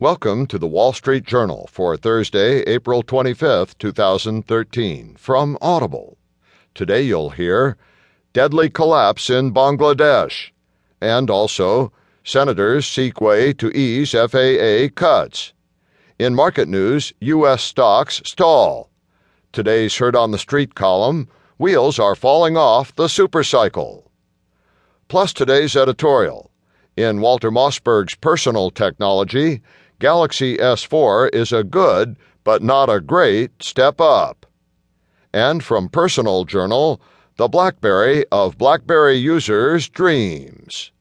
Welcome to the Wall Street Journal for Thursday, April 25th, 2013, from Audible. Today you'll hear Deadly Collapse in Bangladesh, and also Senators seek way to ease FAA cuts. In market news, U.S. stocks stall. Today's Heard on the Street column Wheels are falling off the supercycle. Plus today's editorial. In Walter Mossberg's personal technology, Galaxy S4 is a good, but not a great, step up. And from Personal Journal, the Blackberry of Blackberry users' dreams.